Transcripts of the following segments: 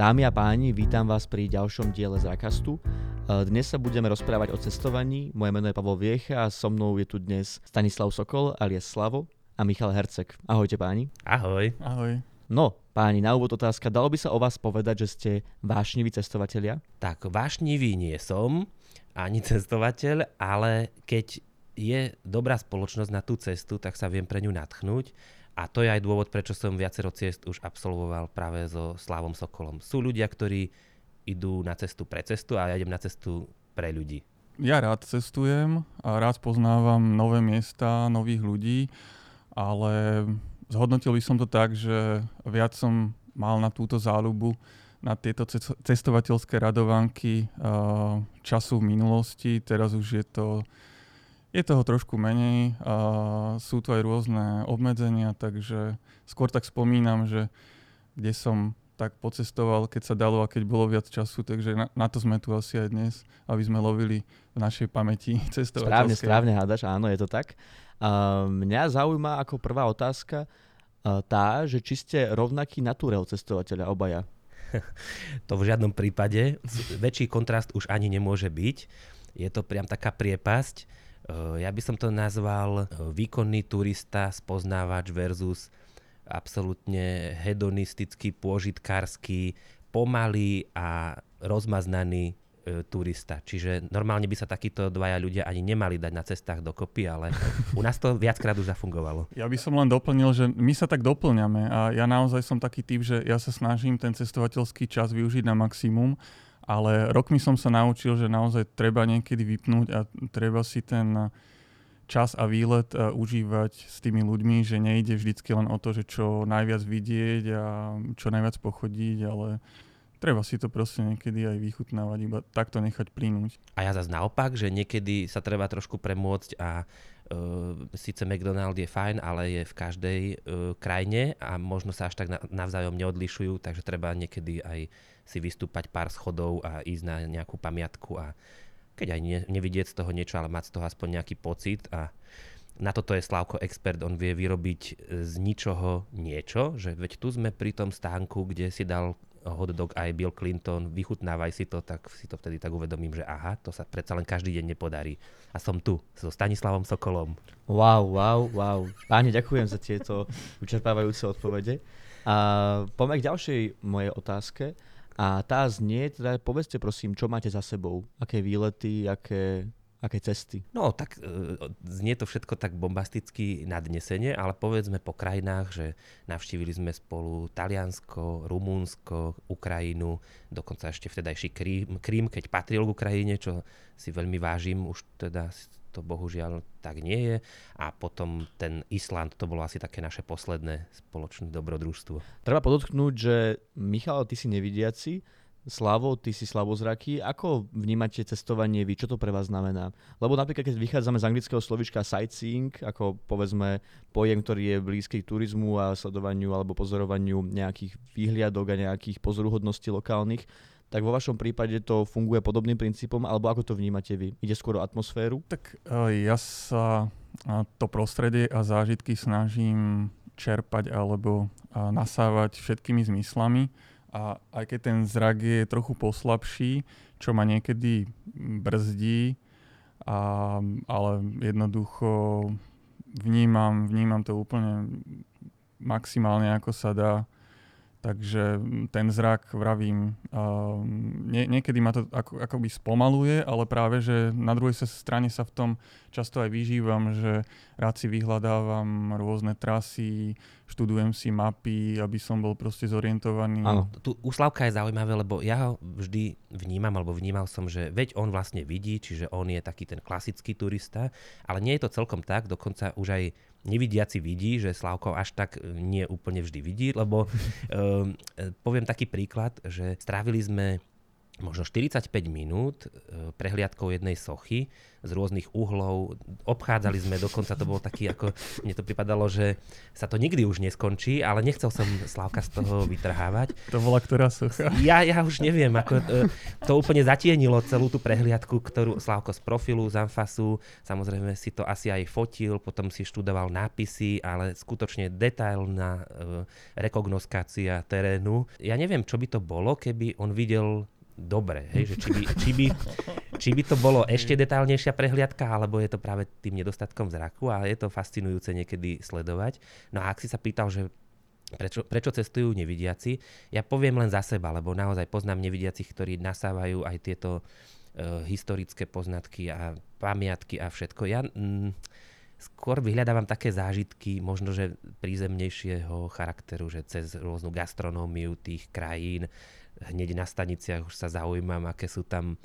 Dámy a páni, vítam vás pri ďalšom diele Zrakastu. E, dnes sa budeme rozprávať o cestovaní. Moje meno je Pavol Viecha a so mnou je tu dnes Stanislav Sokol alias Slavo a Michal Hercek. Ahojte páni. Ahoj. Ahoj. No, páni, na úvod otázka. Dalo by sa o vás povedať, že ste vášniví cestovatelia? Tak vášnivý nie som, ani cestovateľ, ale keď je dobrá spoločnosť na tú cestu, tak sa viem pre ňu natchnúť a to je aj dôvod, prečo som viacero ciest už absolvoval práve so Slavom Sokolom. Sú ľudia, ktorí idú na cestu pre cestu a ja idem na cestu pre ľudí. Ja rád cestujem a rád poznávam nové miesta, nových ľudí, ale zhodnotil by som to tak, že viac som mal na túto záľubu, na tieto cestovateľské radovanky času v minulosti. Teraz už je to je toho trošku menej a sú tu aj rôzne obmedzenia, takže skôr tak spomínam, že kde som tak pocestoval, keď sa dalo a keď bolo viac času, takže na, na to sme tu asi aj dnes, aby sme lovili v našej pamäti cestovateľské. Správne, správne hádaš, áno, je to tak. Uh, mňa zaujíma ako prvá otázka uh, tá, že či ste rovnaký naturel cestovateľa obaja. to v žiadnom prípade. Väčší kontrast už ani nemôže byť. Je to priam taká priepasť ja by som to nazval eh, výkonný turista, spoznávač versus absolútne hedonistický, pôžitkársky, pomalý a rozmaznaný e, turista. Čiže normálne by sa takíto dvaja ľudia ani nemali dať na cestách dokopy, ale u nás to viackrát už zafungovalo. Ja by som len doplnil, že my sa tak doplňame a ja naozaj som taký typ, že ja sa snažím ten cestovateľský čas využiť na maximum ale rokmi som sa naučil, že naozaj treba niekedy vypnúť a treba si ten čas a výlet uh, užívať s tými ľuďmi, že nejde vždycky len o to, že čo najviac vidieť a čo najviac pochodiť, ale treba si to proste niekedy aj vychutnávať, iba takto nechať plynúť. A ja zase naopak, že niekedy sa treba trošku premôcť a síce McDonald je fajn, ale je v každej uh, krajine a možno sa až tak navzájom neodlišujú, takže treba niekedy aj si vystúpať pár schodov a ísť na nejakú pamiatku a keď aj ne, nevidieť z toho niečo, ale mať z toho aspoň nejaký pocit a na toto je Slavko expert, on vie vyrobiť z ničoho niečo, že veď tu sme pri tom stánku, kde si dal hot dog aj Bill Clinton, vychutnávaj si to, tak si to vtedy tak uvedomím, že aha, to sa predsa len každý deň nepodarí. A som tu, so Stanislavom Sokolom. Wow, wow, wow. Páni, ďakujem za tieto vyčerpávajúce odpovede. A poďme k ďalšej mojej otázke. A tá znie, teda povedzte prosím, čo máte za sebou, aké výlety, aké, aké cesty. No tak e, znie to všetko tak bombasticky nadnesenie, ale povedzme po krajinách, že navštívili sme spolu Taliansko, Rumúnsko, Ukrajinu, dokonca ešte vtedajší Krím, Krím, keď patril k Ukrajine, čo si veľmi vážim, už teda to bohužiaľ tak nie je. A potom ten Island, to bolo asi také naše posledné spoločné dobrodružstvo. Treba podotknúť, že Michal, ty si nevidiaci, Slavo, ty si slavozraký. Ako vnímate cestovanie vy? Čo to pre vás znamená? Lebo napríklad, keď vychádzame z anglického slovička sightseeing, ako povedzme pojem, ktorý je blízky turizmu a sledovaniu alebo pozorovaniu nejakých výhliadok a nejakých pozoruhodností lokálnych, tak vo vašom prípade to funguje podobným princípom, alebo ako to vnímate vy? Ide skôr o atmosféru? Tak e, ja sa to prostredie a zážitky snažím čerpať alebo nasávať všetkými zmyslami. A aj keď ten zrak je trochu poslabší, čo ma niekedy brzdí, a, ale jednoducho vnímam, vnímam to úplne maximálne ako sa dá Takže ten zrak, vravím, nie, niekedy ma to ako, akoby spomaluje, ale práve, že na druhej strane sa v tom často aj vyžívam, že rád si vyhľadávam rôzne trasy, študujem si mapy, aby som bol proste zorientovaný. Áno. Tu u Slavka je zaujímavé, lebo ja ho vždy vnímam, alebo vnímal som, že veď on vlastne vidí, čiže on je taký ten klasický turista, ale nie je to celkom tak, dokonca už aj nevidiaci vidí, že Slavko až tak e, nie úplne vždy vidí, lebo um, poviem taký príklad, že strávili sme možno 45 minút e, prehliadkou jednej sochy z rôznych uhlov. Obchádzali sme, dokonca to bolo taký, ako mne to pripadalo, že sa to nikdy už neskončí, ale nechcel som Slavka z toho vytrhávať. To bola ktorá socha? Ja, ja už neviem, ako e, to úplne zatienilo celú tú prehliadku, ktorú Slavko z profilu, z Anfasu, samozrejme si to asi aj fotil, potom si študoval nápisy, ale skutočne detailná e, rekognoskácia terénu. Ja neviem, čo by to bolo, keby on videl dobre. Hej? Že či, by, či, by, či by to bolo ešte detálnejšia prehliadka, alebo je to práve tým nedostatkom zraku a je to fascinujúce niekedy sledovať. No a ak si sa pýtal, že prečo, prečo cestujú nevidiaci, ja poviem len za seba, lebo naozaj poznám nevidiacich, ktorí nasávajú aj tieto uh, historické poznatky a pamiatky a všetko. Ja mm, skôr vyhľadávam také zážitky, možno že prízemnejšieho charakteru, že cez rôznu gastronómiu tých krajín, hneď na staniciach už sa zaujímam, aké sú tam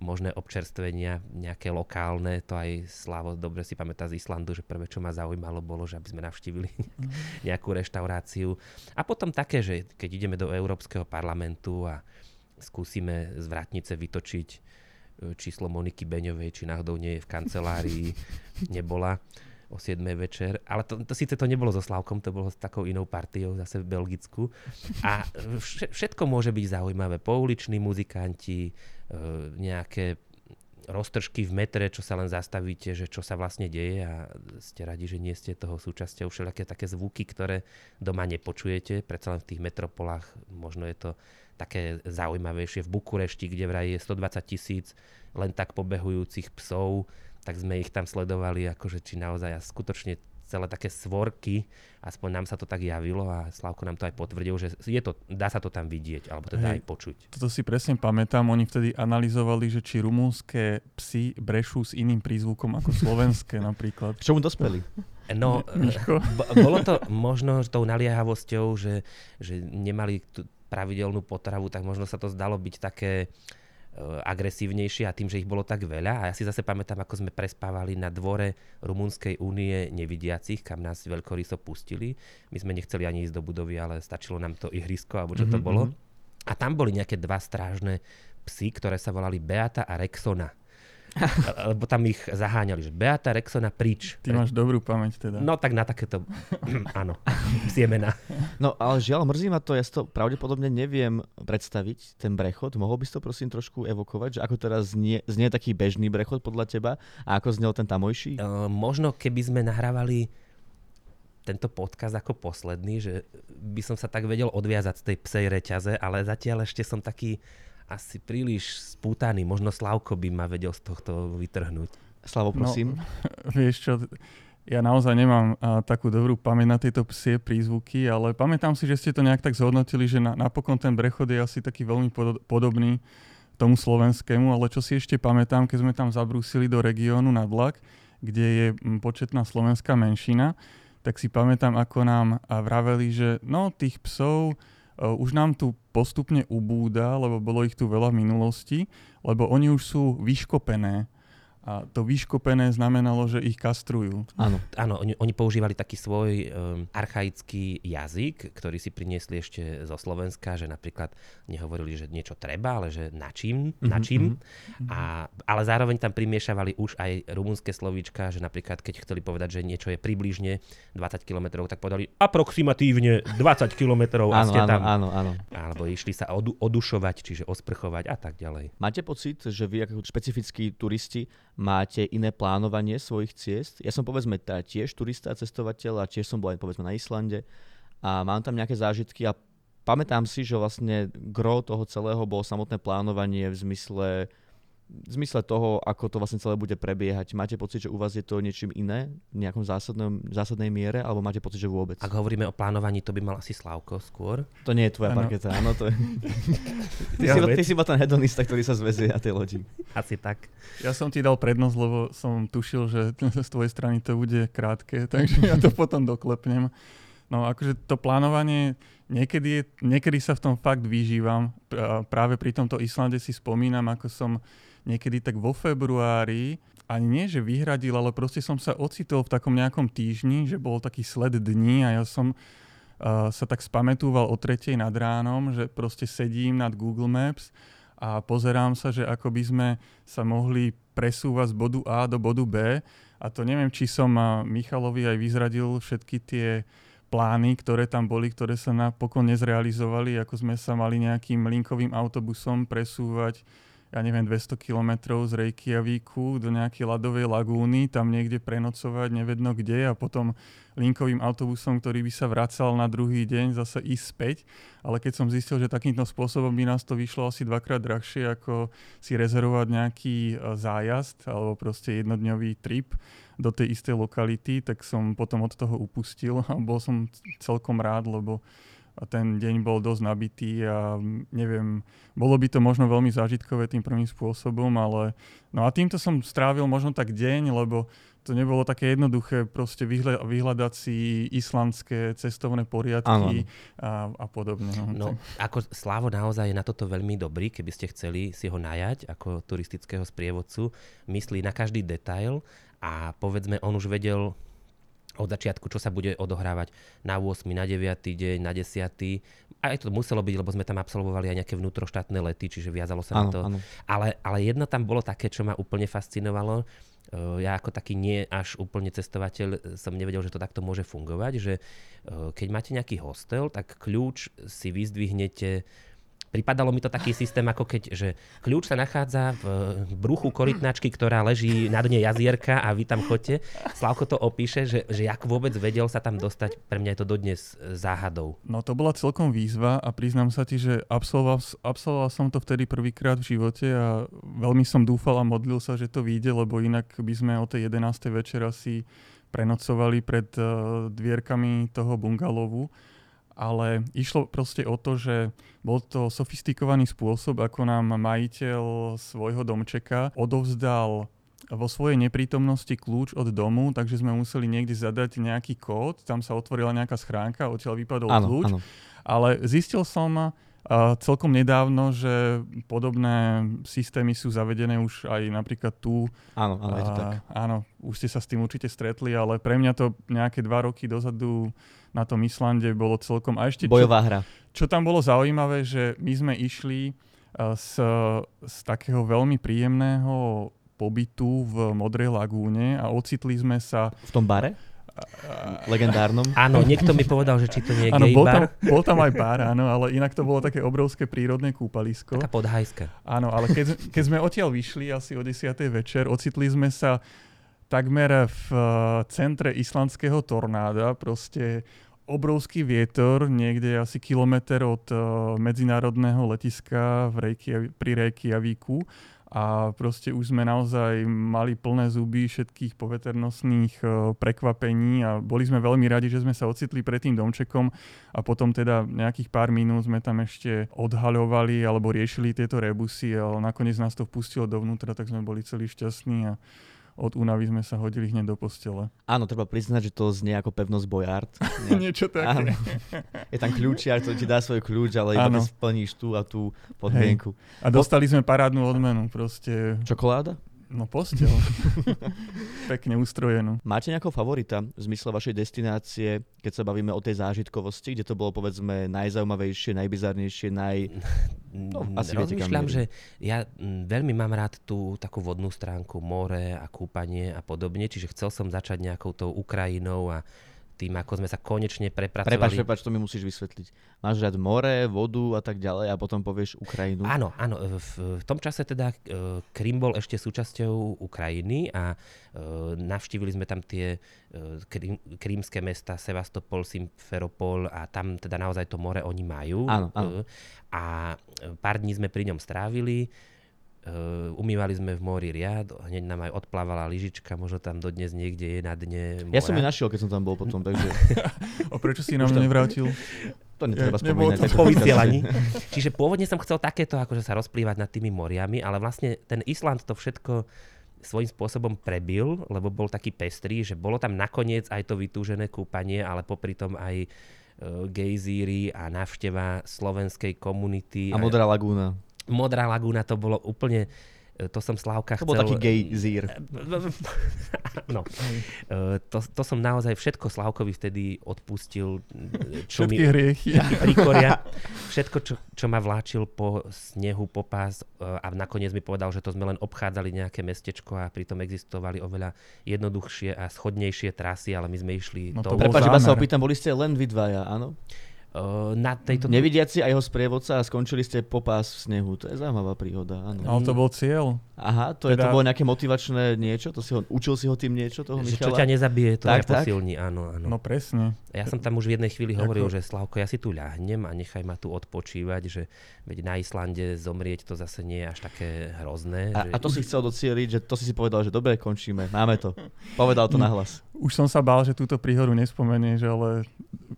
možné občerstvenia, nejaké lokálne, to aj Slavo dobre si pamätá z Islandu, že prvé, čo ma zaujímalo, bolo, že aby sme navštívili mhm. nejakú reštauráciu. A potom také, že keď ideme do Európskeho parlamentu a skúsime z vratnice vytočiť e, číslo Moniky Beňovej, či náhodou nie je v kancelárii, nebola o 7 večer, ale to, to síce to nebolo so Slavkom, to bolo s takou inou partiou zase v Belgicku. A všetko môže byť zaujímavé. Pouliční muzikanti, e, nejaké roztržky v metre, čo sa len zastavíte, že čo sa vlastne deje a ste radi, že nie ste toho súčasťou. Všelijaké také zvuky, ktoré doma nepočujete, predsa len v tých metropolách možno je to také zaujímavejšie. V Bukurešti, kde vraj je 120 tisíc len tak pobehujúcich psov, tak sme ich tam sledovali, akože či naozaj a skutočne celé také svorky, aspoň nám sa to tak javilo a Slavko nám to aj potvrdil, že je to, dá sa to tam vidieť, alebo teda Hej, aj počuť. Toto si presne pamätám, oni vtedy analyzovali, že či rumúnske psy brešú s iným prízvukom ako slovenské napríklad. K čomu dospeli? No, b- bolo to možno tou naliehavosťou, že, že nemali tú pravidelnú potravu, tak možno sa to zdalo byť také Eh, agresívnejšie a tým, že ich bolo tak veľa. A ja si zase pamätám, ako sme prespávali na dvore Rumunskej únie nevidiacich, kam nás veľkoryso pustili. My sme nechceli ani ísť do budovy, ale stačilo nám to ihrisko, alebo čo to mm-hmm. bolo. A tam boli nejaké dva strážne psy, ktoré sa volali Beata a Rexona. lebo tam ich zaháňali, že Beata Rexona prič. Ty máš dobrú pamäť teda. No tak na takéto, áno, psiemena. No ale žiaľ, mrzí ma to, ja si to pravdepodobne neviem predstaviť, ten brechod. Mohol by si to prosím trošku evokovať, že ako teraz znie, znie taký bežný brechod podľa teba a ako znel ten tamojší? Uh, možno keby sme nahrávali tento podcast ako posledný, že by som sa tak vedel odviazať z tej psej reťaze, ale zatiaľ ešte som taký asi príliš spútaný. Možno Slavko by ma vedel z tohto vytrhnúť. Slavo, prosím. No, vieš čo, ja naozaj nemám a, takú dobrú pamäť na tieto psie prízvuky, ale pamätám si, že ste to nejak tak zhodnotili, že na, napokon ten brechod je asi taký veľmi pod, podobný tomu slovenskému, ale čo si ešte pamätám, keď sme tam zabrúsili do regiónu nad vlak, kde je početná slovenská menšina, tak si pamätám, ako nám vraveli, že no tých psov už nám tu postupne ubúda, lebo bolo ich tu veľa v minulosti, lebo oni už sú vyškopené a to vyškopené znamenalo, že ich kastrujú. Áno, áno oni, oni používali taký svoj um, archaický jazyk, ktorý si priniesli ešte zo Slovenska, že napríklad nehovorili, že niečo treba, ale že na čím, mm-hmm. na čím. Mm-hmm. A, ale zároveň tam primiešavali už aj rumunské slovíčka, že napríklad keď chceli povedať, že niečo je približne 20 km, tak povedali aproximatívne 20 km a ste áno, tam. Áno, áno. Alebo išli sa odu, odušovať, čiže osprchovať a tak ďalej. Máte pocit, že vy ako špecifickí turisti máte iné plánovanie svojich ciest. Ja som povedzme tá tiež turista, cestovateľ a tiež som bol aj povedzme na Islande a mám tam nejaké zážitky a pamätám si, že vlastne gro toho celého bolo samotné plánovanie v zmysle v zmysle toho, ako to vlastne celé bude prebiehať. Máte pocit, že u vás je to niečím iné, v nejakom zásadnom, zásadnej miere, alebo máte pocit, že vôbec? Ak hovoríme o plánovaní, to by mal asi Slavko skôr. To nie je tvoja ano. parketa, áno. To je... ty, ja si, ty si iba ten hedonista, ktorý sa zväzuje na tej lodi. Asi tak. Ja som ti dal prednosť, lebo som tušil, že z tvojej strany to bude krátke, takže ja to potom doklepnem. No akože to plánovanie, niekedy, je, niekedy sa v tom fakt vyžívam. Práve pri tomto Islande si spomínam, ako som niekedy tak vo februári, ani nie, že vyhradil, ale proste som sa ocitol v takom nejakom týždni, že bol taký sled dní a ja som uh, sa tak spametúval o tretej nad ránom, že proste sedím nad Google Maps a pozerám sa, že ako by sme sa mohli presúvať z bodu A do bodu B. A to neviem, či som Michalovi aj vyzradil všetky tie plány, ktoré tam boli, ktoré sa napokon nezrealizovali, ako sme sa mali nejakým linkovým autobusom presúvať ja neviem, 200 km z Reykjavíku do nejakej ľadovej lagúny, tam niekde prenocovať, nevedno kde a potom linkovým autobusom, ktorý by sa vracal na druhý deň zase ísť späť. Ale keď som zistil, že takýmto spôsobom by nás to vyšlo asi dvakrát drahšie, ako si rezervovať nejaký e, zájazd alebo proste jednodňový trip do tej istej lokality, tak som potom od toho upustil a bol som celkom rád, lebo ten deň bol dosť nabitý a neviem, bolo by to možno veľmi zážitkové tým prvým spôsobom, ale no a týmto som strávil možno tak deň, lebo to nebolo také jednoduché proste vyhľa, vyhľadať si islandské cestovné poriadky a, a podobne. No. no, ako Slavo naozaj je na toto veľmi dobrý, keby ste chceli si ho najať ako turistického sprievodcu, myslí na každý detail a povedzme, on už vedel od začiatku, čo sa bude odohrávať na 8., na 9. deň, na 10. Aj to muselo byť, lebo sme tam absolvovali aj nejaké vnútroštátne lety, čiže viazalo sa ano, na to. Ale, ale jedno tam bolo také, čo ma úplne fascinovalo. Ja ako taký nie až úplne cestovateľ som nevedel, že to takto môže fungovať, že keď máte nejaký hostel, tak kľúč si vyzdvihnete Pripadalo mi to taký systém, ako keď, že kľúč sa nachádza v bruchu korytnačky, ktorá leží na dne jazierka a vy tam chodte. Slavko to opíše, že, že ako vôbec vedel sa tam dostať, pre mňa je to dodnes záhadou. No to bola celkom výzva a priznám sa ti, že absolvoval, absolvoval som to vtedy prvýkrát v živote a veľmi som dúfal a modlil sa, že to vyjde, lebo inak by sme o tej 11. večera si prenocovali pred uh, dvierkami toho bungalovu ale išlo proste o to, že bol to sofistikovaný spôsob, ako nám majiteľ svojho domčeka odovzdal vo svojej neprítomnosti kľúč od domu, takže sme museli niekde zadať nejaký kód, tam sa otvorila nejaká schránka, odtiaľ vypadol ano, kľúč. Ano. Ale zistil som uh, celkom nedávno, že podobné systémy sú zavedené už aj napríklad tu. Áno, áno, je to tak. Áno, už ste sa s tým určite stretli, ale pre mňa to nejaké dva roky dozadu na tom Islande bolo celkom... A ešte Bojová čo, hra. Čo tam bolo zaujímavé, že my sme išli z, z takého veľmi príjemného pobytu v Modrej lagúne a ocitli sme sa... V tom bare? Legendárnom. Áno, niekto mi povedal, že či to nie je áno, gay bol bar. Tam, bol tam aj bar, áno, ale inak to bolo také obrovské prírodné kúpalisko. Taká podhajska. Áno, ale keď, keď sme odtiaľ vyšli asi o 10. večer, ocitli sme sa takmer v eh, centre islandského tornáda, proste obrovský vietor, niekde asi kilometr od uh, medzinárodného letiska v Reykjav- pri Reykjavíku a proste už sme naozaj mali plné zuby všetkých poveternostných uh, prekvapení a boli sme veľmi radi, že sme sa ocitli pred tým domčekom a potom teda nejakých pár minút sme tam ešte odhaľovali alebo riešili tieto rebusy, ale nakoniec nás to vpustilo dovnútra, tak sme boli celí šťastní a od únavy sme sa hodili hneď do postele. Áno, treba priznať, že to znie ako pevnosť Bojard. Niečo také. Áno. Je tam kľúčiar, ktorý ti dá svoj kľúč, ale iba splníš tú a tú podmienku. Hej. A dostali sme parádnu odmenu. Proste... Čokoláda? No postel. Pekne ustrojenú. Máte nejakého favorita v zmysle vašej destinácie, keď sa bavíme o tej zážitkovosti, kde to bolo povedzme najzaujímavejšie, najbizarnejšie, naj... No, asi Rozmýšľam, že ja veľmi mám rád tú takú vodnú stránku, more a kúpanie a podobne, čiže chcel som začať nejakou tou Ukrajinou a tým, ako sme sa konečne prepracovali. Prepač, prepač, to mi musíš vysvetliť. Máš rád more, vodu a tak ďalej a potom povieš Ukrajinu. Áno, áno. V, tom čase teda e, Krym bol ešte súčasťou Ukrajiny a uh, navštívili sme tam tie krím, krímske mesta Sevastopol, Simferopol a tam teda naozaj to more oni majú. Áno, áno. A pár dní sme pri ňom strávili Uh, umývali sme v mori riad, hneď nám aj odplávala lyžička, možno tam dodnes niekde je na dne mora. Ja som ju našiel, keď som tam bol potom, takže A prečo si nám nevrátil? to netreba Je- spomínať. to po vysielaní. Čiže pôvodne som chcel takéto, akože sa rozplývať nad tými moriami, ale vlastne ten Island to všetko svojím spôsobom prebil, lebo bol taký pestrý, že bolo tam nakoniec aj to vytúžené kúpanie, ale popri tom aj e, gejzíry a návšteva slovenskej komunity. A Modrá lagúna. Modrá lagúna to bolo úplne, e, to som Slávka To chcel... bol taký gay zír. no. E, to, to som naozaj všetko Slávkovi vtedy odpustil. e, Čo Všetky hriechy. prikoria. Všetko, čo, čo ma vláčil po snehu, po pás a nakoniec mi povedal, že to sme len obchádzali nejaké mestečko a pritom existovali oveľa jednoduchšie a schodnejšie trasy, ale my sme išli No to bol Prepač, iba sa opýtam, boli ste len vy dvaja, áno? E, na tejto... Nevidiaci a jeho sprievodca a skončili ste po pás v snehu. To je zaujímavá príhoda, áno. Ale to bol cieľ. Aha, to, je, to Teda- bolo nejaké motivačné niečo? To si ho, učil si ho tým niečo, toho že čo Michala? ťa nezabije, to Tak, ťa posilní, áno, áno. No presne. Ja som tam už v jednej chvíli hovoril, Ako- že Slavko, ja si tu ľahnem a nechaj ma tu odpočívať, že veď na Islande zomrieť to zase nie je až také hrozné. že... A, a to si chcel docieliť, že to si si povedal, že dobre, končíme, máme to. Povedal to nahlas. Už som sa bál, že túto príhodu nespomenieš, ale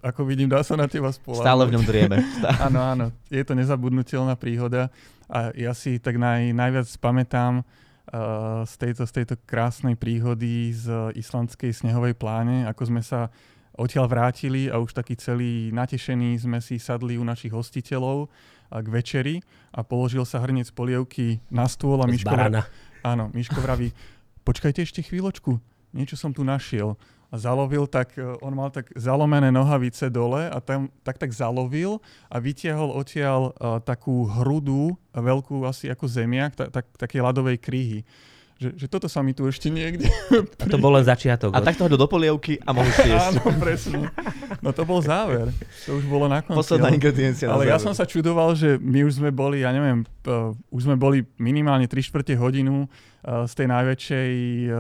ako vidím, dá sa na teba spolahnuť. Stále v ňom drieme. Stále. Áno, áno. Je to nezabudnutelná príhoda a ja si tak naj, najviac pamätám uh, z, tejto, z tejto krásnej príhody z islandskej snehovej pláne, ako sme sa odtiaľ vrátili a už taký celý natešený sme si sadli u našich hostiteľov k večeri a položil sa hrniec polievky na stôl a Miško, áno, Miško vraví, počkajte ešte chvíľočku, niečo som tu našiel. A zalovil tak, e, on mal tak zalomené nohavice dole a tam tak tak zalovil a vytiahol odtiaľ uh, takú hrudu, veľkú asi ako zemiak, ta, tak, také ľadovej kryhy. Že, že toto sa mi tu ešte niekde... A to bol len začiatok. A takto do polievky a mohol si jesť. Áno, presne. No to bol záver. To už bolo na konci. Posledná ale- ingrediencia. ale ja som sa čudoval, že my už sme boli, ja neviem, uh, už sme boli minimálne 3 čtvrte hodinu z tej najväčšej uh,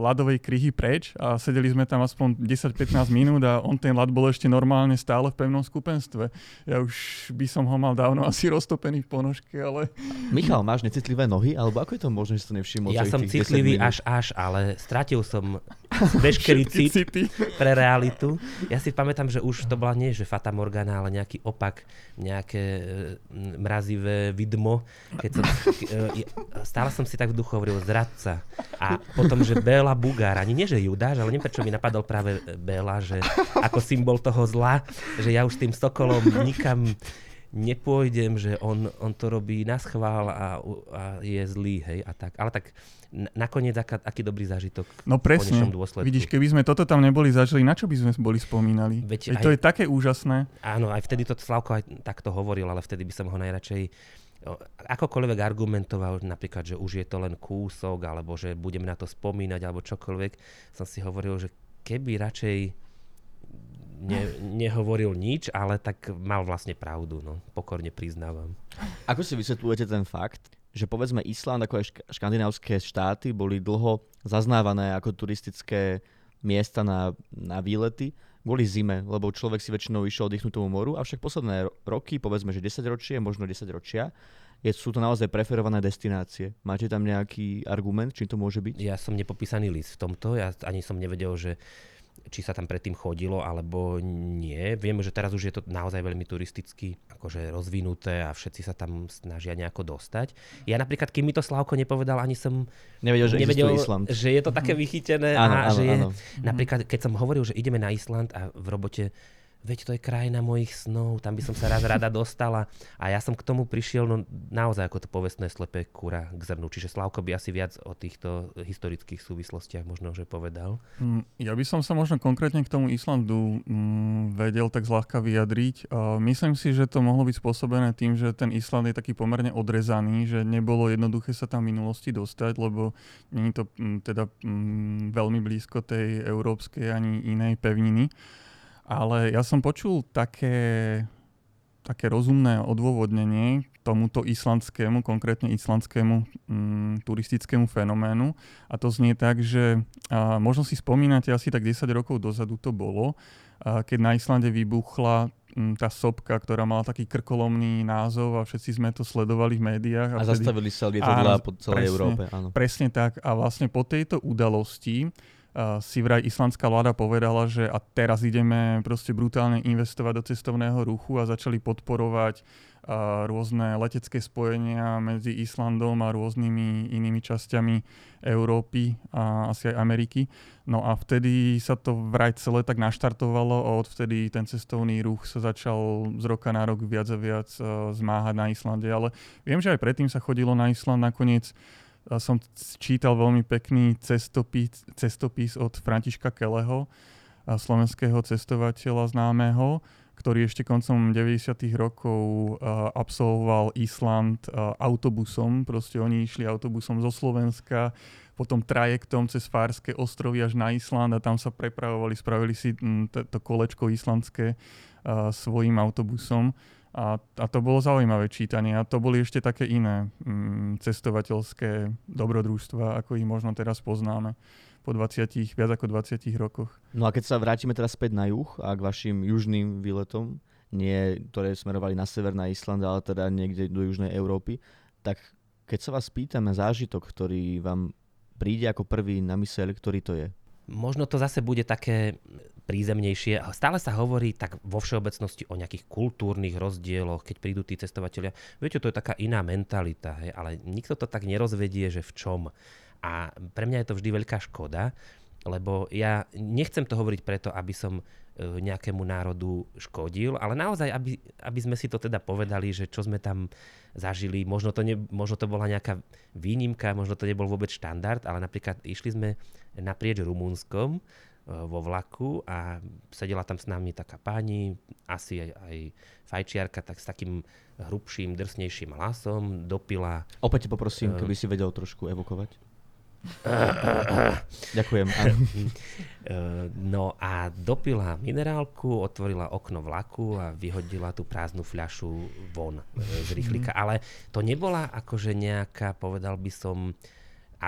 ľadovej kryhy preč a sedeli sme tam aspoň 10-15 minút a on ten ľad bol ešte normálne stále v pevnom skupenstve. Ja už by som ho mal dávno asi roztopený v ponožke, ale Michal, máš necitlivé nohy? Alebo ako je to možné, že si to nevšimol? Ja som tých 10 citlivý až až, ale stratil som veškerý cit city. pre realitu. Ja si pamätám, že už to bola nie, že Fata Morgana, ale nejaký opak, nejaké e, mrazivé vidmo. Keď som, e, stále som si tak v duchu hovoril zradca. A potom, že Béla Bugár, ani nie, že Judáš, ale neviem, prečo mi napadol práve Béla, že ako symbol toho zla, že ja už tým Sokolom nikam nepôjdem, že on, on to robí na schvál a, a je zlý, hej, a tak. Ale tak nakoniec aká, aký dobrý zážitok No presne. Vidíš, keby sme toto tam neboli zažili, na čo by sme boli spomínali? Veď Veď aj- to je také úžasné. Áno, aj vtedy to Slavko aj takto hovoril, ale vtedy by som ho najradšej akokoľvek argumentoval, napríklad, že už je to len kúsok, alebo že budeme na to spomínať, alebo čokoľvek, som si hovoril, že keby radšej ne, nehovoril nič, ale tak mal vlastne pravdu, no, pokorne priznávam. Ako si vysvetľujete ten fakt, že povedzme Island ako aj šk- škandinávské štáty boli dlho zaznávané ako turistické miesta na, na výlety kvôli zime, lebo človek si väčšinou išiel oddychnúť tomu moru, avšak posledné ro- roky, povedzme, že 10 ročie, možno 10 ročia, je, sú to naozaj preferované destinácie. Máte tam nejaký argument, čím to môže byť? Ja som nepopísaný list v tomto, ja ani som nevedel, že či sa tam predtým chodilo, alebo nie. Vieme, že teraz už je to naozaj veľmi turisticky akože rozvinuté a všetci sa tam snažia nejako dostať. Ja napríklad, kým mi to Slavko nepovedal, ani som Nevedel, že nevedel, Island. že je to také vychytené Áno, a áno, že je, áno. napríklad, keď som hovoril, že ideme na Island a v robote veď to je krajina mojich snov, tam by som sa raz rada dostala. A ja som k tomu prišiel no, naozaj ako to povestné slepé kura k zrnu. Čiže Slavko by asi viac o týchto historických súvislostiach možno, že povedal. Mm, Ja by som sa možno konkrétne k tomu Islandu mm, vedel tak zľahka vyjadriť. Uh, myslím si, že to mohlo byť spôsobené tým, že ten Island je taký pomerne odrezaný, že nebolo jednoduché sa tam v minulosti dostať, lebo nie je to mm, teda mm, veľmi blízko tej európskej ani inej pevniny. Ale ja som počul také, také rozumné odôvodnenie tomuto islandskému, konkrétne islandskému mm, turistickému fenoménu. A to znie tak, že a, možno si spomínate, asi tak 10 rokov dozadu to bolo, a, keď na Islande vybuchla m, tá sopka, ktorá mala taký krkolomný názov a všetci sme to sledovali v médiách. A, a zastavili sa lietadla po celej presne, Európe. Áno. Presne tak. A vlastne po tejto udalosti si vraj islandská vláda povedala, že a teraz ideme proste brutálne investovať do cestovného ruchu a začali podporovať a rôzne letecké spojenia medzi Islandom a rôznymi inými časťami Európy a asi aj Ameriky. No a vtedy sa to vraj celé tak naštartovalo a odvtedy ten cestovný ruch sa začal z roka na rok viac a viac uh, zmáhať na Islande. Ale viem, že aj predtým sa chodilo na Island. Nakoniec som čítal veľmi pekný cestopis, cestopis od Františka Keleho, slovenského cestovateľa známeho, ktorý ešte koncom 90. rokov absolvoval Island uh, autobusom. Proste oni išli autobusom zo Slovenska, potom trajektom cez Fárske ostrovy až na Island a tam sa prepravovali, spravili si to kolečko islandské svojim autobusom. A, a to bolo zaujímavé čítanie. A to boli ešte také iné mm, cestovateľské dobrodružstva, ako ich možno teraz poznáme po 20, viac ako 20 rokoch. No a keď sa vrátime teraz späť na juh a k vašim južným výletom, nie, ktoré smerovali na sever, na Island, ale teda niekde do južnej Európy, tak keď sa vás pýtam na zážitok, ktorý vám príde ako prvý na myseľ, ktorý to je? Možno to zase bude také prízemnejšie. Stále sa hovorí tak vo všeobecnosti o nejakých kultúrnych rozdieloch, keď prídu tí cestovateľia. Viete, to je taká iná mentalita, hej? ale nikto to tak nerozvedie, že v čom. A pre mňa je to vždy veľká škoda, lebo ja nechcem to hovoriť preto, aby som e, nejakému národu škodil, ale naozaj, aby, aby sme si to teda povedali, že čo sme tam zažili, možno to, ne, možno to bola nejaká výnimka, možno to nebol vôbec štandard, ale napríklad išli sme naprieč Rumúnskom vo vlaku a sedela tam s nami taká pani, asi aj, aj fajčiarka, tak s takým hrubším, drsnejším hlasom, dopila... Opäť poprosím, Uh. keby si vedel trošku evokovať. Ďakujem. áno. Eh, No a dopila minerálku, otvorila okno vlaku a vyhodila tú prázdnu fľašu von eh, z rýchlika. Ale to nebola akože nejaká, povedal by som,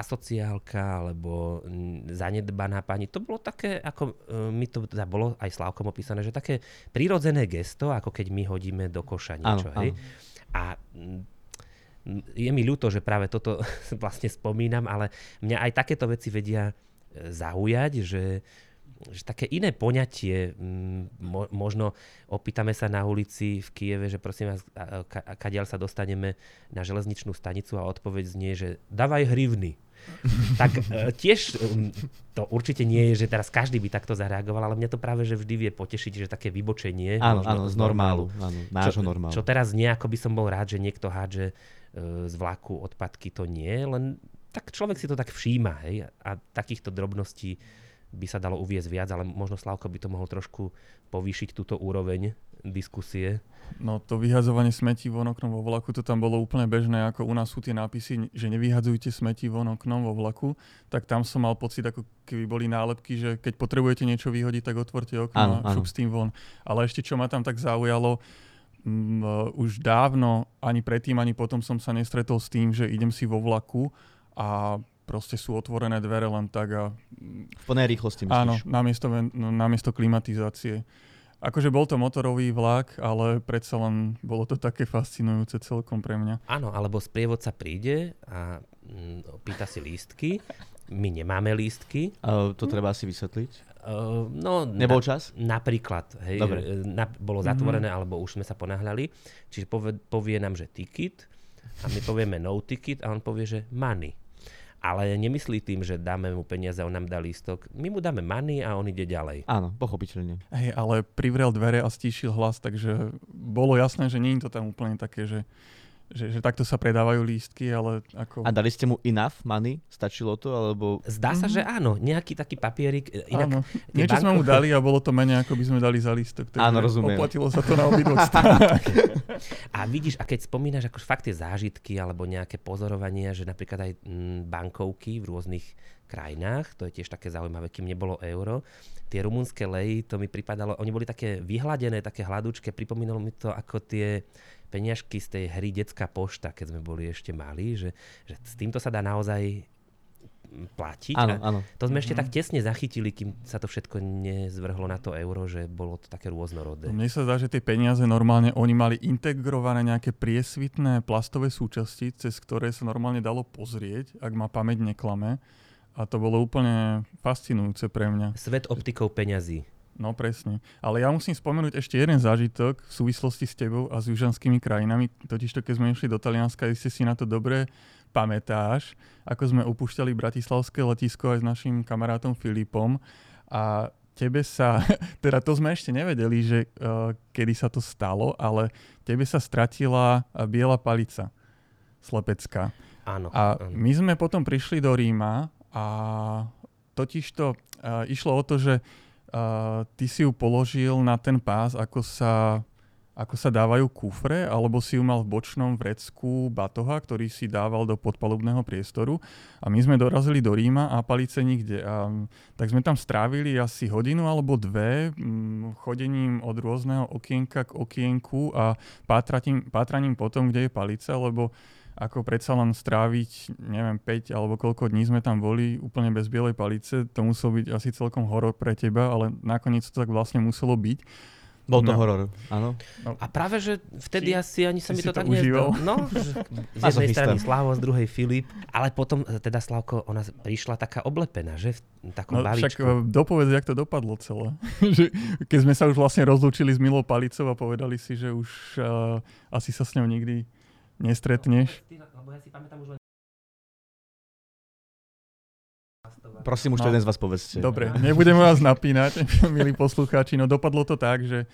asociálka alebo zanedbaná pani. To bolo také, ako eh, mi to teda bolo aj Slavkom opísané, že také prirodzené gesto, ako keď my hodíme do koša niečo. Áno, áno. A mm, je mi ľúto, že práve toto vlastne spomínam, ale mňa aj takéto veci vedia e, zaujať, že, že také iné poňatie, mm, mo, možno opýtame sa na ulici v Kieve, že prosím vás, ka, kadiaľ sa dostaneme na železničnú stanicu a odpoveď znie, že dávaj hrivny. tak e, tiež mm, to určite nie je, že teraz každý by takto zareagoval, ale mňa to práve že vždy vie potešiť, že také vybočenie. Áno, áno, z normálu. Áno, nášho normálu. Čo teraz nie, ako by som bol rád, že niekto hádže e, z vlaku odpadky, to nie, len tak človek si to tak všíma, hej, a takýchto drobností by sa dalo uviezť viac, ale možno Slavko by to mohol trošku povýšiť túto úroveň diskusie. No to vyhadzovanie smetí von oknom vo vlaku, to tam bolo úplne bežné, ako u nás sú tie nápisy, že nevyhadzujte smeti von oknom vo vlaku, tak tam som mal pocit, ako keby boli nálepky, že keď potrebujete niečo vyhodiť, tak otvorte okno Áno, a šup s tým von. Ale ešte čo ma tam tak zaujalo, mm, už dávno, ani predtým, ani potom som sa nestretol s tým, že idem si vo vlaku a proste sú otvorené dvere len tak a V plnej rýchlosti Áno, myslíš? namiesto, ven- no, namiesto klimatizácie. Akože bol to motorový vlak, ale predsa len bolo to také fascinujúce celkom pre mňa. Áno, alebo sprievodca príde a mm, pýta si lístky. My nemáme lístky. Uh, to treba asi vysvetliť. Uh, no, Nebol čas? Napríklad, hej, Dobre. e, na, bolo zatvorené, alebo už sme sa ponáhľali. Čiže povie, povie nám, že ticket a my povieme no ticket a on povie, že money. Ale nemyslí tým, že dáme mu peniaze a on nám dá lístok. My mu dáme money a on ide ďalej. Áno, pochopiteľne. Hej, ale privrel dvere a stíšil hlas, takže bolo jasné, že nie je to tam úplne také, že, že, že takto sa predávajú lístky, ale ako... A dali ste mu enough money? Stačilo to? Alebo... Zdá sa, že áno, nejaký taký papierik. e, Inak Áno, niečo sme mu dali a bolo to menej, ako by sme dali za lístok. Takže Áno, rozumiem. Oplatilo sa to na obidvoch stranách. A vidíš, a keď spomínaš ako fakt tie zážitky alebo nejaké pozorovania, že napríklad aj mm, bankovky v rôznych krajinách, to je tiež také zaujímavé, kým nebolo euro, tie rumunské leji, to mi pripadalo, oni boli také vyhladené, také hladúčke, pripomínalo mi to ako tie peňažky z tej hry Detská pošta, keď sme boli ešte mali, že, že s týmto sa dá naozaj platiť. Áno, áno. to sme ešte Mhm. tak tesne zachytili, kým sa to všetko nezvrhlo na to euro, že bolo to také rôznorodé. Mne sa zdá, že tie peniaze normálne, oni mali integrované nejaké priesvitné plastové súčasti, cez ktoré sa normálne dalo pozrieť, ak ma pamäť neklame. A to bolo úplne fascinujúce pre mňa. Svet optikou peňazí. No presne. Ale ja musím spomenúť ešte jeden zážitok v súvislosti s tebou a s južanskými krajinami. Totižto, keď sme išli do Talianska, ste si na to dobre pamätáš, ako sme opúšťali Bratislavské letisko aj s našim kamarátom Filipom a tebe sa, teda to sme ešte nevedeli, že uh, kedy sa to stalo, ale tebe sa stratila uh, biela palica slepecká. Áno. A áno. my sme potom prišli do Ríma a totižto uh, išlo o to, že uh, ty si ju položil na ten pás, ako sa, ako sa dávajú kufre, alebo si ju mal v bočnom vrecku batoha, ktorý si dával do podpalubného priestoru. A my sme dorazili do Ríma a palice nikde. A, tak sme tam strávili asi hodinu alebo dve mm, chodením od rôzneho okienka k okienku a pátraním, pátraním potom, kde je palica, lebo ako predsa len stráviť, neviem, 5 alebo koľko dní sme tam boli úplne bez bielej palice, to muselo byť asi celkom horor pre teba, ale nakoniec to tak vlastne muselo byť. Bol to No. horor, áno. A práve, že vtedy Si- asi ani sa mi to to tak nezdalo. No, z jednej strany Slavo, z druhej Filip, ale potom teda Slavko, ona prišla taká oblepená, že v takom No, však balíčku. e, dopovedz, jak to dopadlo celé. že, keď sme sa už vlastne rozlúčili s Milou Palicou a povedali si, že už uh, asi sa s ňou nikdy nestretneš. Prosím, už to No. jeden z vás povedzte. Dobre, nebudeme vás napínať, milí poslucháči, no dopadlo to tak, že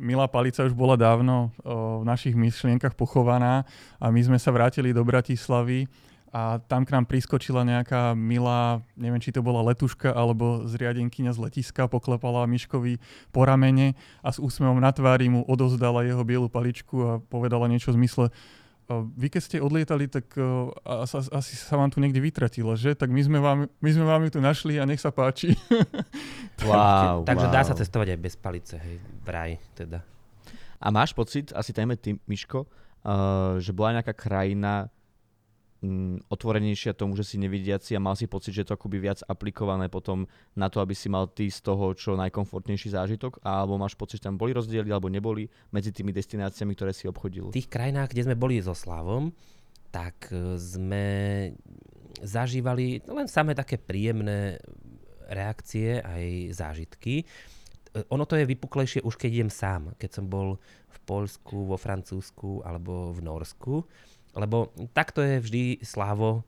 Milá Palica už bola dávno o, v našich myšlienkach pochovaná a my sme sa vrátili do Bratislavy a tam k nám priskočila nejaká milá, neviem, či to bola letuška alebo zriadenkyňa z letiska, poklepala Miškovi po ramene a s úsmevom na tvári mu odozdala jeho bielu paličku a povedala niečo v zmysle "O, vy keď ste odlietali, tak as- asi sa vám tu niekde vytratila, že? Tak my sme vám, my sme vám ju tu našli a nech sa páči. Wow, Takže wow. dá sa cestovať aj bez palice, hej, vraj teda. A máš pocit, asi tajme ty, Miško, uh, že bola nejaká krajina otvorenejšia tomu, že si nevidiaci a mal si pocit, že je to akoby viac aplikované potom na to, aby si mal ty z toho čo najkomfortnejší zážitok? Alebo máš pocit, že tam boli rozdiely alebo neboli medzi tými destináciami, ktoré si obchodil? V tých krajinách, kde sme boli so Slavom, tak e, sme zažívali len samé také príjemné reakcie aj zážitky. E, Ono to je vypuklejšie už keď idem sám, keď som bol v Poľsku, vo Francúzsku alebo v Norsku, lebo takto je vždy Slavo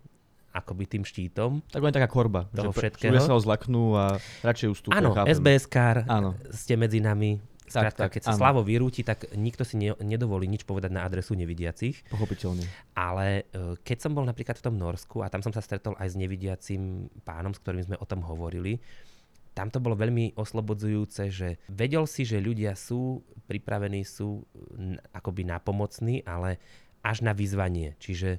akoby tým štítom. Tak len taká korba. Toho že všetkého. ľudia sa ho zlaknú a radšej ustúpia. Áno. SBS kár, ste medzi nami. Skrátka, tak, keď sa áno. Slavo vyrúti, tak nikto si ne, nedovolí nič povedať na adresu nevidiacich. Pochopiteľne. Ale e, keď som bol napríklad v tom Norsku a tam som sa stretol aj s nevidiacim pánom, s ktorým sme o tom hovorili, tam to bolo veľmi oslobodzujúce, že vedel si, že ľudia sú pripravení, sú akoby napomocní, ale až na vyzvanie. Čiže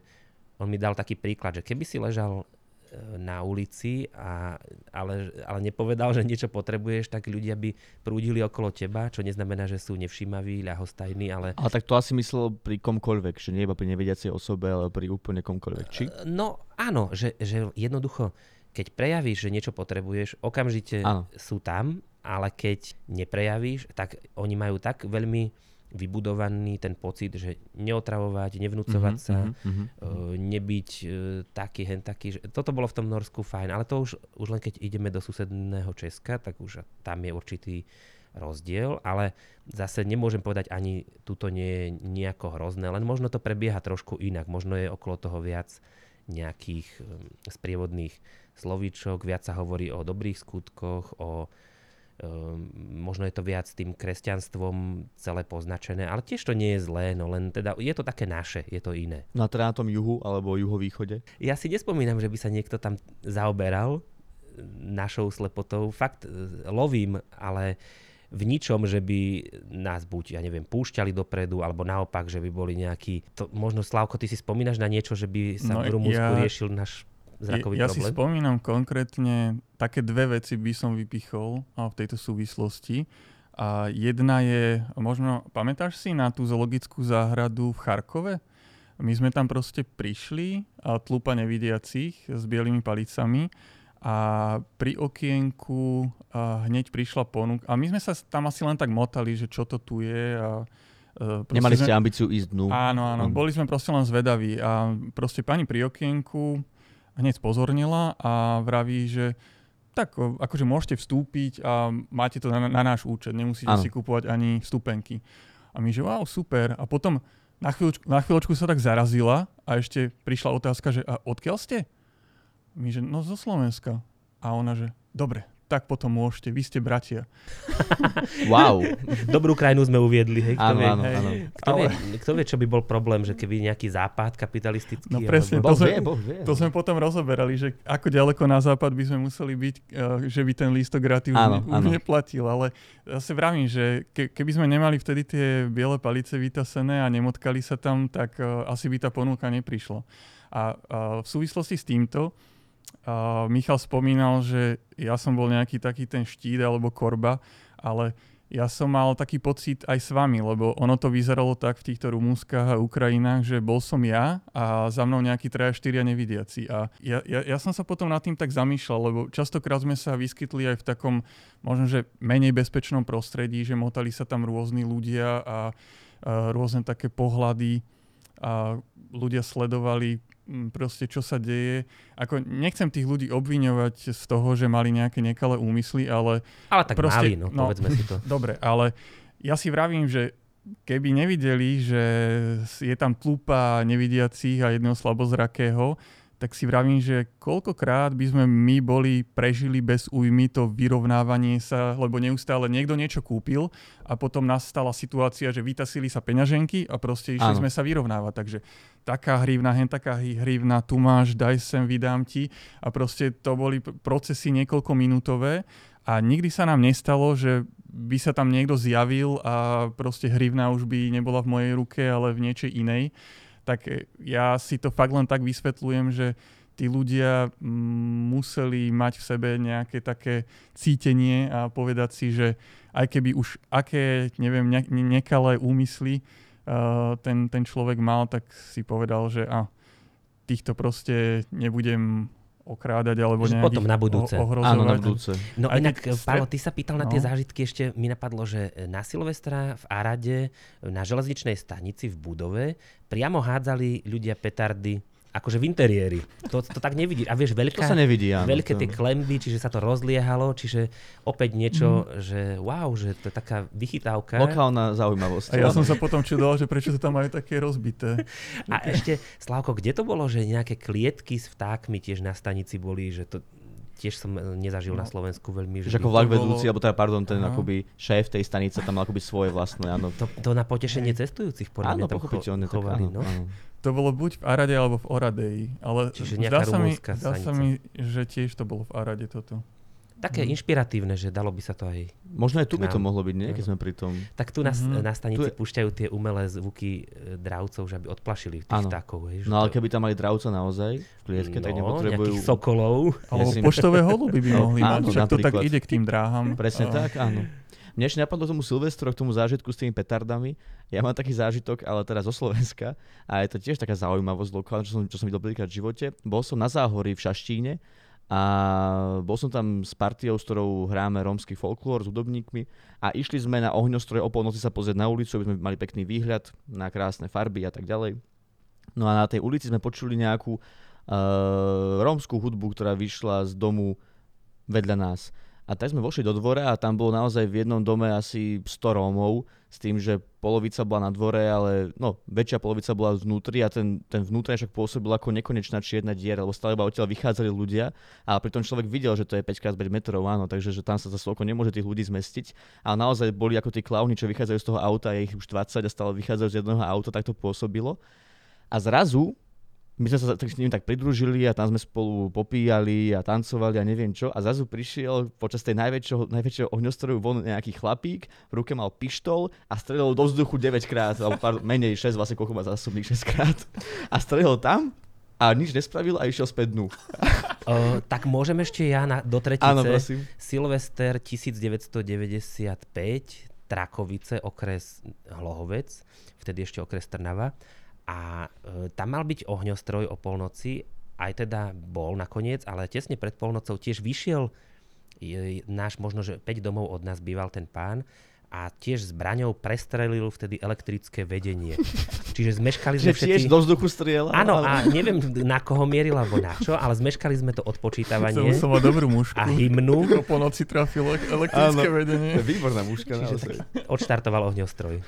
on mi dal taký príklad, že keby si ležal e, na ulici, a, ale, ale nepovedal, že niečo potrebuješ, tak ľudia by prúdili okolo teba, čo neznamená, že sú nevšímaví, ľahostajní, ale Ale tak to asi myslel pri komkoľvek, že nie iba pri nevediacej osobe, ale pri úplne komkoľvek. Či? No áno, že, že jednoducho, keď prejavíš, že niečo potrebuješ, okamžite Áno. sú tam, ale keď neprejavíš, tak oni majú tak veľmi vybudovaný ten pocit, že neotravovať, nevnúcovať Mhm, sa, mhm, mhm. uh, nebyť uh, taký, hen taký. Že toto bolo v tom Norsku fajn, ale to už, už len keď ideme do susedného Česka, tak už tam je určitý rozdiel, ale zase nemôžem povedať ani tuto nie je nejako hrozné, len možno to prebieha trošku inak, možno je okolo toho viac nejakých um, sprievodných slovíčok, viac sa hovorí o dobrých skutkoch, o možno je to viac tým kresťanstvom celé poznačené, ale tiež to nie je zlé, no len teda je to také naše, je to iné. No a teda na tom juhu alebo juhovýchode? Ja si nespomínam, že by sa niekto tam zaoberal e, našou slepotou. Fakt e, lovím, ale v ničom, že by nás buď, ja neviem, púšťali dopredu, alebo naopak, že by boli nejakí... To, možno, Slavko, ty si spomínaš na niečo, že by sa No, v Rumunsku ja- riešil náš zrakový ja si problém? spomínam konkrétne, také dve veci by som vypichol v tejto súvislosti. A jedna je, možno, pamätáš si na tú zoologickú záhradu v Charkove? My sme tam proste prišli, a tlupa nevidiacich s bielými palicami a pri okienku a hneď prišla ponuka. A my sme sa tam asi len tak motali, že čo to tu je a Uh, Nemali ste sme... ambíciu ísť dnu. Áno, áno. Boli sme proste len zvedaví. A proste pani pri okienku hneď spozornila a vraví, že tak akože môžete vstúpiť a máte to na, na náš účet, nemusíte ano. si kúpovať ani vstupenky. A my, že wow, super. A potom na chvíľočku, na chvíľočku sa tak zarazila a ešte prišla otázka, že a odkiaľ ste? My, že no zo Slovenska. A ona, že dobre, tak potom môžete, vy ste bratia. wow. Dobrú krajinu sme uviedli, hej. Kto, áno, vie, áno, áno. Kto, Ale... vie, kto vie, čo by bol problém, že keby nejaký západ kapitalistický... No presne, alebo... to, sme, vie, to sme potom rozoberali, že ako ďaleko na západ by sme museli byť, eh, že by ten lístok gratis áno, už áno. neplatil. Ale zase vravím, že ke, keby sme nemali vtedy tie biele palice vytasené a nemotkali sa tam, tak uh, asi by tá ponuka neprišla. A v súvislosti s týmto, Uh, Michal spomínal, že ja som bol nejaký taký ten štít alebo korba, ale ja som mal taký pocit aj s vami, lebo ono to vyzeralo tak v týchto Rumúnskach a Ukrajinách, že bol som ja a za mnou nejakí traja, štyria nevidiaci. A ja, ja, ja som sa potom nad tým tak zamýšľal, lebo častokrát sme sa vyskytli aj v takom možno, že menej bezpečnom prostredí, že motali sa tam rôzni ľudia a, a rôzne také pohľady a ľudia sledovali proste čo sa deje. Ako nechcem tých ľudí obviňovať z toho, že mali nejaké nekalé úmysly, ale... Ale tak proste, mali, no, no povedzme si to. Dobre, ale ja si vravím, že keby nevideli, že je tam tlupa nevidiacich a jedného slabozrakého, tak si vravím, že koľkokrát by sme my boli prežili bez újmy to vyrovnávanie sa, lebo neustále niekto niečo kúpil a potom nastala situácia, že vytasili sa peňaženky a proste išli Áno. sme sa vyrovnávať. Takže taká hrivna, hen taká hrivna, tu máš, daj sem, vydám ti. A proste to boli procesy niekoľko minútové a nikdy sa nám nestalo, že by sa tam niekto zjavil a proste hrivna už by nebola v mojej ruke, ale v niečej inej tak ja si to fakt len tak vysvetľujem, že tí ľudia mm, museli mať v sebe nejaké také cítenie a povedať si, že aj keby už aké, neviem, ne- nekalé úmysly uh, ten, ten človek mal, tak si povedal, že a, týchto proste nebudem okrádať alebo nejakých potom na budúce. ohrozovať. Áno, na budúce. No Aj inak, stre... Paolo, ty sa pýtal na tie no. zážitky, ešte mi napadlo, že na Silvestra v Arade na železničnej stanici v budove priamo hádzali ľudia petardy akože v interiéri. To, to tak nevidí. A vieš, veľká, to sa nevidí, áno, veľké to... tie klemby, čiže sa to rozliehalo, čiže opäť niečo, mm. že wow, že to je taká vychytávka. Lokálna zaujímavosť. A ja som sa potom čudoval, že prečo to tam majú také rozbité. A ešte, Slavko, kde to bolo, že nejaké klietky s vtákmi tiež na stanici boli, že to tiež som e, nezažil no. na Slovensku veľmi. Že ako vlak vedúci, alebo teda, pardon, ten Aha. akoby šéf tej stanice tam mal akoby svoje vlastné, áno. To, to na potešenie cestujúcich, podľa áno, mňa tam cho- chovali, no. Áno. To bolo buď v Arade alebo v Oradeji. Ale Čiže zdá sa, mi, zdá sa mi, že tiež to bolo v Arade toto. Také mm. inšpiratívne, že dalo by sa to aj... Možno aj tu by to mohlo byť, nie? Keď sme pri tom. Tak tu na, mm-hmm. na stanici je... púšťajú tie umelé zvuky e, dravcov, že aby odplašili tých ano. vtákov. Hej, no ale keby tam mali dravca naozaj v klietke, no, tak nepotrebujú... sokolov. Alebo poštové holuby by mohli mať, však to tak ide k tým dráham. Presne tak, áno. Mne ešte napadlo tomu Silvestro, k tomu zážitku s tými petardami. Ja mám taký zážitok, ale teraz zo Slovenska. A je to tiež taká zaujímavosť lokálna, čo som, čo som videl prvýkrát v živote. Bol som na záhorí v Šaštíne a bol som tam s partiou, s ktorou hráme rómsky folklór s hudobníkmi a išli sme na ohňostroje o polnoci sa pozrieť na ulicu, aby sme mali pekný výhľad na krásne farby a tak ďalej. No a na tej ulici sme počuli nejakú uh, rómskú hudbu, ktorá vyšla z domu vedľa nás. A tak sme vošli do dvora a tam bolo naozaj v jednom dome asi 100 Rómov, s tým, že polovica bola na dvore, ale no, väčšia polovica bola vnútri a ten, ten vnútri však pôsobil ako nekonečná čierna diera, lebo stále iba odtiaľ vychádzali ľudia a pritom človek videl, že to je 5x5 metrov, áno, takže že tam sa zase oko nemôže tých ľudí zmestiť. A naozaj boli ako tí klauny, čo vychádzajú z toho auta, je ich už 20 a stále vychádzajú z jedného auta, tak to pôsobilo. A zrazu my sme sa tak s ním tak pridružili a tam sme spolu popíjali a tancovali a neviem čo. A zrazu prišiel počas tej najväčšieho, najväčšieho ohňostroju von nejaký chlapík, v ruke mal pištol a strelil do vzduchu 9 krát, alebo pár, menej 6, vlastne koľko má zásobných 6 krát. A strelil tam a nič nespravil a išiel späť dnu. Uh, tak môžem ešte ja na, do tretice. Áno, prosím. Silvester 1995, Trakovice, okres Hlohovec, vtedy ešte okres Trnava A e, tam mal byť ohňostroj o polnoci, aj teda bol nakoniec, ale tesne pred polnocou tiež vyšiel je, náš možno, že 5 domov od nás býval ten pán a tiež zbraňou prestrelil vtedy elektrické vedenie. Čiže zmeškali sme Že tiež všetci... do vzduchu strieľa? Áno, a neviem na koho mieril alebo na čo, ale zmeškali sme to odpočítavanie Chcel som dobrú mušku. a hymnu. O po noci trafilo elektrické Áno. vedenie. Výborná mužka Čiže naozaj. odštartoval ohňostroj.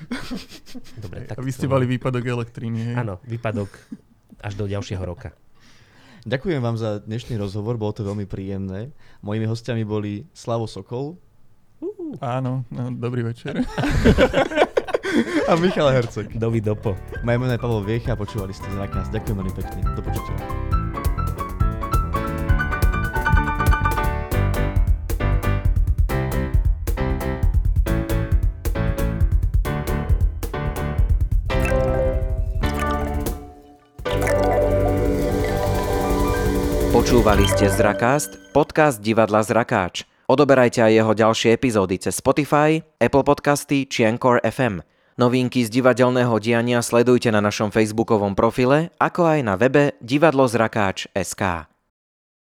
Dobre, tak A vy ste to- mali výpadok elektriny. Áno, výpadok až do ďalšieho roka. Ďakujem vám za dnešný rozhovor, bolo to veľmi príjemné. Mojimi hostiami boli Slavo Sokol Áno, no, dobrý večer. a Michal Herceg. Dovi dopo. Moje meno je Pavel Viecha a počúvali ste Zraknás. Ďakujem veľmi pekne. Do počutia. Počúvali ste Zrakast, podcast divadla Zrakáč. Odoberajte aj jeho ďalšie epizódy cez Spotify, Apple Podcasty či Anchor FM. Novinky z divadelného diania sledujte na našom facebookovom profile, ako aj na webe divadlozrakáč.sk.